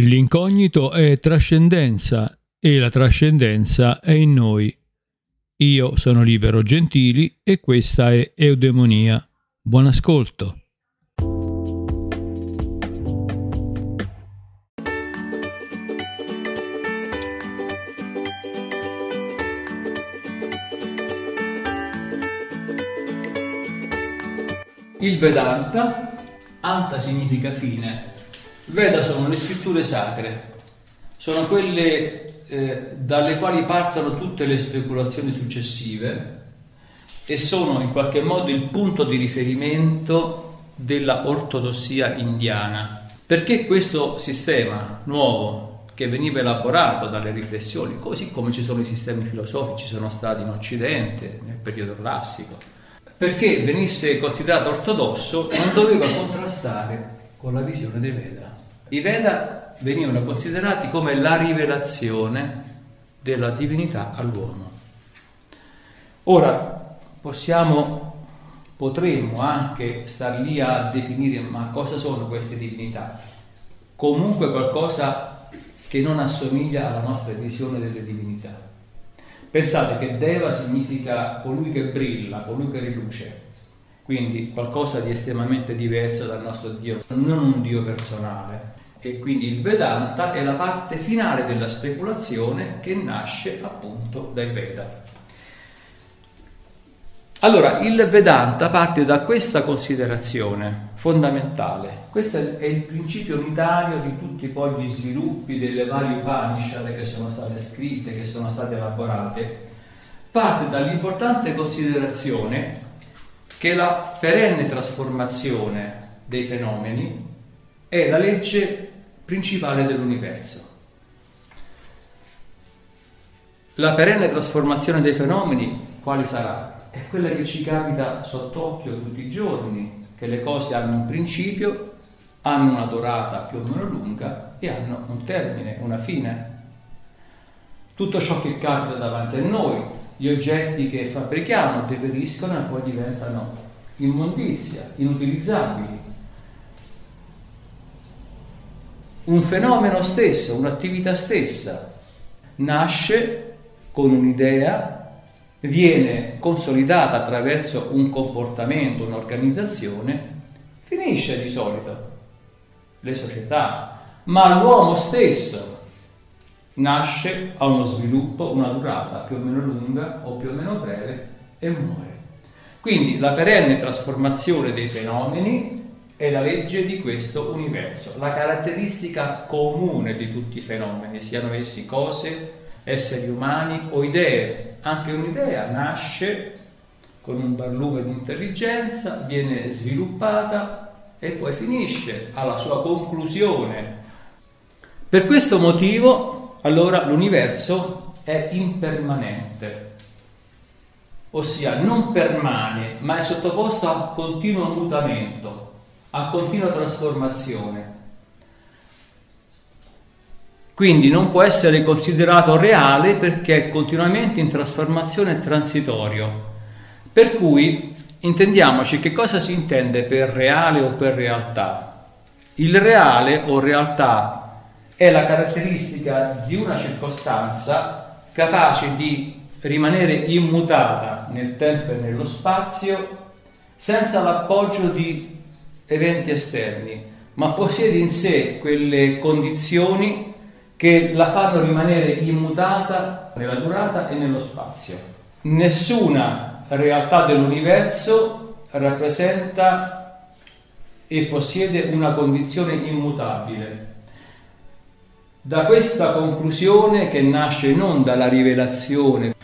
L'incognito è trascendenza e la trascendenza è in noi. Io sono Libero Gentili e questa è Eudemonia. Buon ascolto. Il Vedanta, Anta significa fine, Veda sono le scritture sacre, sono quelle eh, dalle quali partono tutte le speculazioni successive e sono in qualche modo il punto di riferimento della ortodossia indiana. Perché questo sistema nuovo che veniva elaborato dalle riflessioni, così come ci sono i sistemi filosofici, sono stati in Occidente nel periodo classico, perché venisse considerato ortodosso non doveva contrastare con la visione dei Veda. I Veda venivano considerati come la rivelazione della divinità all'uomo. Ora possiamo, potremmo anche star lì a definire ma cosa sono queste divinità? Comunque qualcosa che non assomiglia alla nostra visione delle divinità. Pensate che Deva significa colui che brilla, colui che riluce, quindi qualcosa di estremamente diverso dal nostro Dio, non un Dio personale, e quindi il Vedanta è la parte finale della speculazione che nasce appunto dai Veda. Allora, il Vedanta parte da questa considerazione fondamentale. Questo è il principio unitario di tutti poi gli sviluppi delle varie Upanishad che sono state scritte, che sono state elaborate. Parte dall'importante considerazione che la perenne trasformazione dei fenomeni è la legge principale dell'universo. La perenne trasformazione dei fenomeni quale sarà? È quella che ci capita sott'occhio tutti i giorni, che le cose hanno un principio, hanno una durata più o meno lunga e hanno un termine, una fine. Tutto ciò che capita davanti a noi, gli oggetti che fabbrichiamo, deperiscono e poi diventano immondizia, inutilizzabili. Un fenomeno stesso, un'attività stessa, nasce con un'idea, viene consolidata attraverso un comportamento, un'organizzazione, finisce di solito le società, ma l'uomo stesso nasce, ha uno sviluppo, una durata più o meno lunga o più o meno breve e muore. Quindi la perenne trasformazione dei fenomeni è la legge di questo universo, la caratteristica comune di tutti i fenomeni, siano essi cose, esseri umani o idee. Anche un'idea nasce con un barlume di intelligenza, viene sviluppata e poi finisce alla sua conclusione. Per questo motivo, allora, l'universo è impermanente, ossia non permane, ma è sottoposto a continuo mutamento a continua trasformazione. Quindi non può essere considerato reale perché è continuamente in trasformazione transitorio. Per cui intendiamoci che cosa si intende per reale o per realtà. Il reale o realtà è la caratteristica di una circostanza capace di rimanere immutata nel tempo e nello spazio senza l'appoggio di eventi esterni, ma possiede in sé quelle condizioni che la fanno rimanere immutata nella durata e nello spazio. Nessuna realtà dell'universo rappresenta e possiede una condizione immutabile. Da questa conclusione che nasce non dalla rivelazione,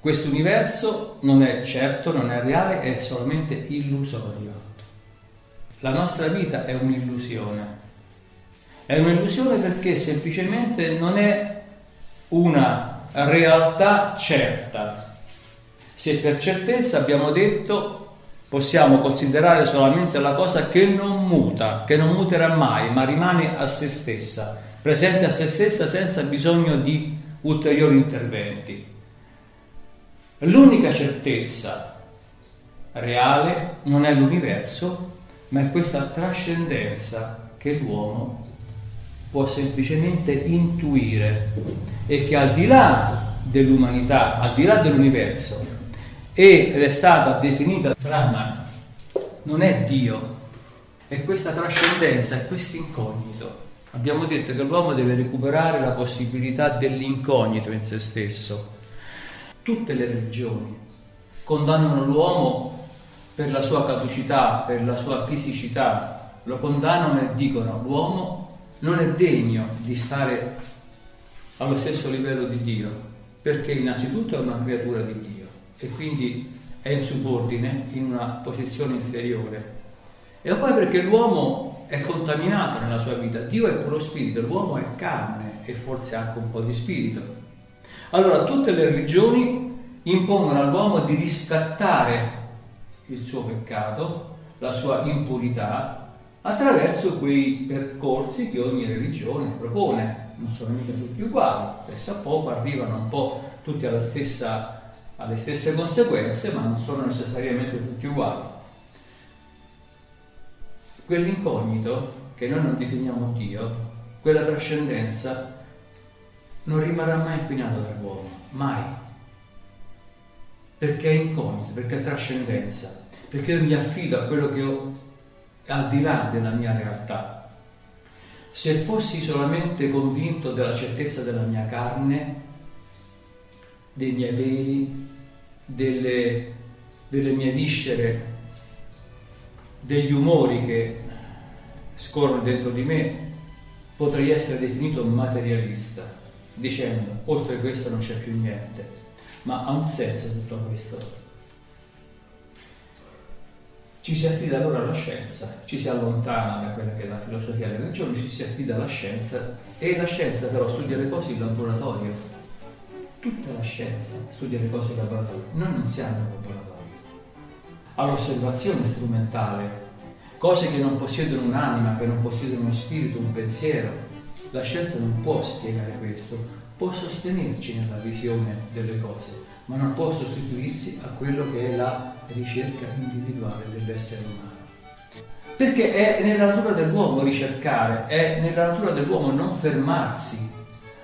questo universo non è certo, non è reale, è solamente illusorio. La nostra vita è un'illusione. È un'illusione perché semplicemente non è una realtà certa. Se per certezza abbiamo detto possiamo considerare solamente la cosa che non muta, che non muterà mai, ma rimane a se stessa, presente a se stessa senza bisogno di ulteriori interventi. L'unica certezza reale non è l'universo, ma è questa trascendenza che l'uomo può semplicemente intuire e che al di là dell'umanità, al di là dell'universo, ed è stata definita Brahman, non è Dio, è questa trascendenza, è questo incognito. Abbiamo detto che l'uomo deve recuperare la possibilità dell'incognito in se stesso. Tutte le religioni condannano l'uomo per la sua caducità, per la sua fisicità, lo condannano e dicono l'uomo non è degno di stare allo stesso livello di Dio, perché innanzitutto è una creatura di Dio e quindi è in subordine, in una posizione inferiore. E poi perché l'uomo è contaminato nella sua vita, Dio è puro spirito, l'uomo è carne e forse anche un po' di spirito. Allora tutte le religioni impongono all'uomo di riscattare il suo peccato, la sua impurità, attraverso quei percorsi che ogni religione propone. Non sono mica tutti uguali, spesso a poco arrivano un po' tutti stessa, alle stesse conseguenze, ma non sono necessariamente tutti uguali. Quell'incognito che noi non definiamo Dio, quella trascendenza, non rimarrà mai inquinato dall'uomo, mai perché è incognito, perché è trascendenza, perché io mi affido a quello che ho al di là della mia realtà. Se fossi solamente convinto della certezza della mia carne, dei miei peli, delle, delle mie viscere, degli umori che scorrono dentro di me, potrei essere definito materialista, dicendo oltre questo non c'è più niente. Ma ha un senso tutto questo? Ci si affida allora alla scienza, ci si allontana da quella che è la filosofia delle religioni, ci si affida alla scienza e la scienza però studia le cose in laboratorio. Tutta la scienza studia le cose in laboratorio. Noi non siamo in laboratorio. All'osservazione strumentale, cose che non possiedono un'anima, che non possiedono uno spirito, un pensiero. La scienza non può spiegare questo, può sostenerci nella visione delle cose, ma non può sostituirsi a quello che è la ricerca individuale dell'essere umano. Perché è nella natura dell'uomo ricercare, è nella natura dell'uomo non fermarsi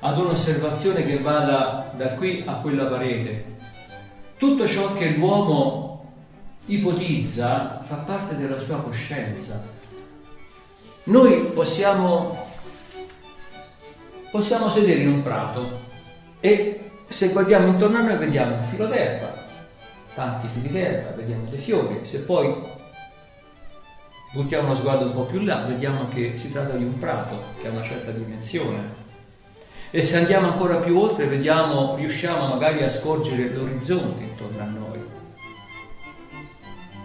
ad un'osservazione che vada da qui a quella parete. Tutto ciò che l'uomo ipotizza fa parte della sua coscienza. Noi possiamo possiamo sedere in un prato e se guardiamo intorno a noi vediamo un filo d'erba, tanti fili d'erba, vediamo dei fiori, se poi buttiamo uno sguardo un po' più là vediamo che si tratta di un prato che ha una certa dimensione. E se andiamo ancora più oltre vediamo, riusciamo magari a scorgere l'orizzonte intorno a noi.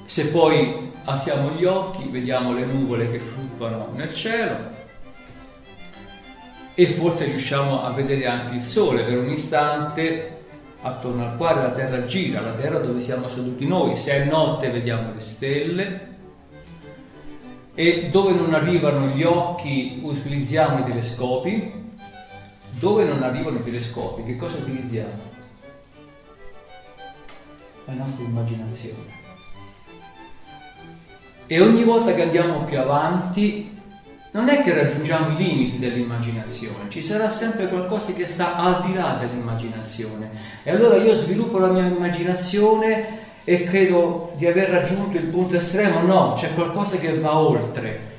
Se poi alziamo gli occhi vediamo le nuvole che fluttuano nel cielo e forse riusciamo a vedere anche il sole per un istante attorno al quale la Terra gira, la Terra dove siamo seduti noi. Se è notte vediamo le stelle e dove non arrivano gli occhi utilizziamo i telescopi. Dove non arrivano i telescopi, che cosa utilizziamo? La nostra immaginazione. E ogni volta che andiamo più avanti non è che raggiungiamo i limiti dell'immaginazione, ci sarà sempre qualcosa che sta al di là dell'immaginazione. E allora io sviluppo la mia immaginazione e credo di aver raggiunto il punto estremo, no, c'è qualcosa che va oltre.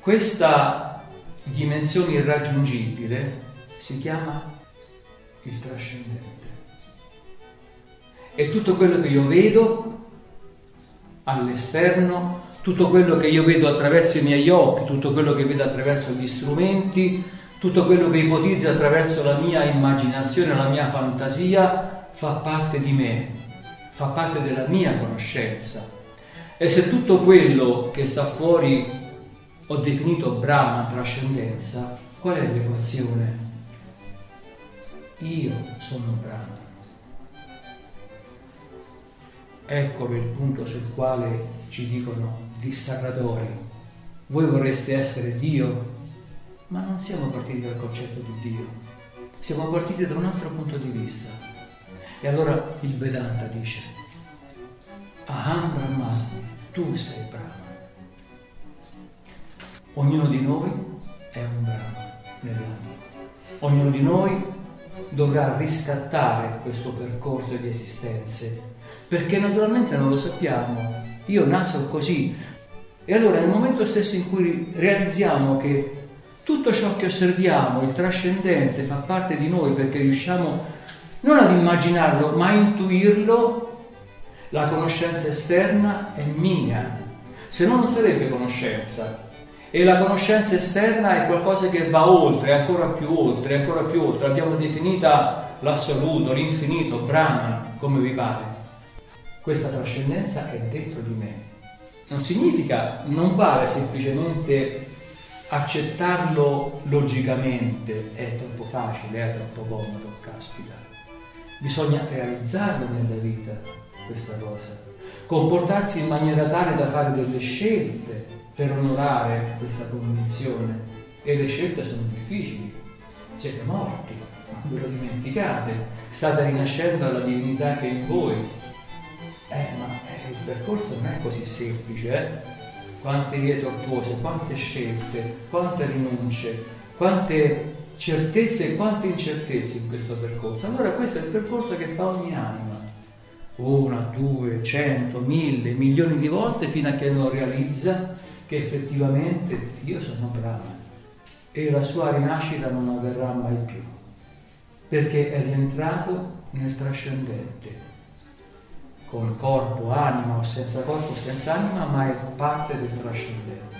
Questa dimensione irraggiungibile si chiama il trascendente. E tutto quello che io vedo all'esterno tutto quello che io vedo attraverso i miei occhi, tutto quello che vedo attraverso gli strumenti, tutto quello che ipotizzo attraverso la mia immaginazione, la mia fantasia, fa parte di me, fa parte della mia conoscenza. E se tutto quello che sta fuori ho definito Brahma, trascendenza, qual è l'equazione? Io sono Brahma. Eccolo il punto sul quale ci dicono dissacratori. Voi vorreste essere Dio, ma non siamo partiti dal concetto di Dio, siamo partiti da un altro punto di vista. E allora il Vedanta dice, Aham Brahmasmi, tu sei Brahma. Ognuno di noi è ognuno di noi dovrà riscattare questo percorso di esistenze, perché naturalmente non lo sappiamo. Io naso così. E allora nel momento stesso in cui realizziamo che tutto ciò che osserviamo, il trascendente, fa parte di noi perché riusciamo non ad immaginarlo, ma a intuirlo, la conoscenza esterna è mia, se no non sarebbe conoscenza. E la conoscenza esterna è qualcosa che va oltre, ancora più oltre, ancora più oltre. L'abbiamo definita l'assoluto, l'infinito, Brahman, come vi pare. Questa trascendenza è dentro di me. Non significa, non vale semplicemente accettarlo logicamente, è troppo facile, è troppo comodo, caspita. Bisogna realizzarlo nella vita, questa cosa. Comportarsi in maniera tale da fare delle scelte per onorare questa condizione e le scelte sono difficili. Siete morti, ve lo dimenticate, state rinascendo alla divinità che è in voi. Eh, ma eh, il percorso non è così semplice, eh? Quante vie tortuose, quante scelte, quante rinunce, quante certezze e quante incertezze in questo percorso. Allora questo è il percorso che fa ogni anima. Una, due, cento, mille, milioni di volte fino a che non realizza che effettivamente io sono bravo e la sua rinascita non avverrà mai più, perché è rientrato nel trascendente, con corpo, anima o senza corpo, senza anima, ma è parte del trascendente.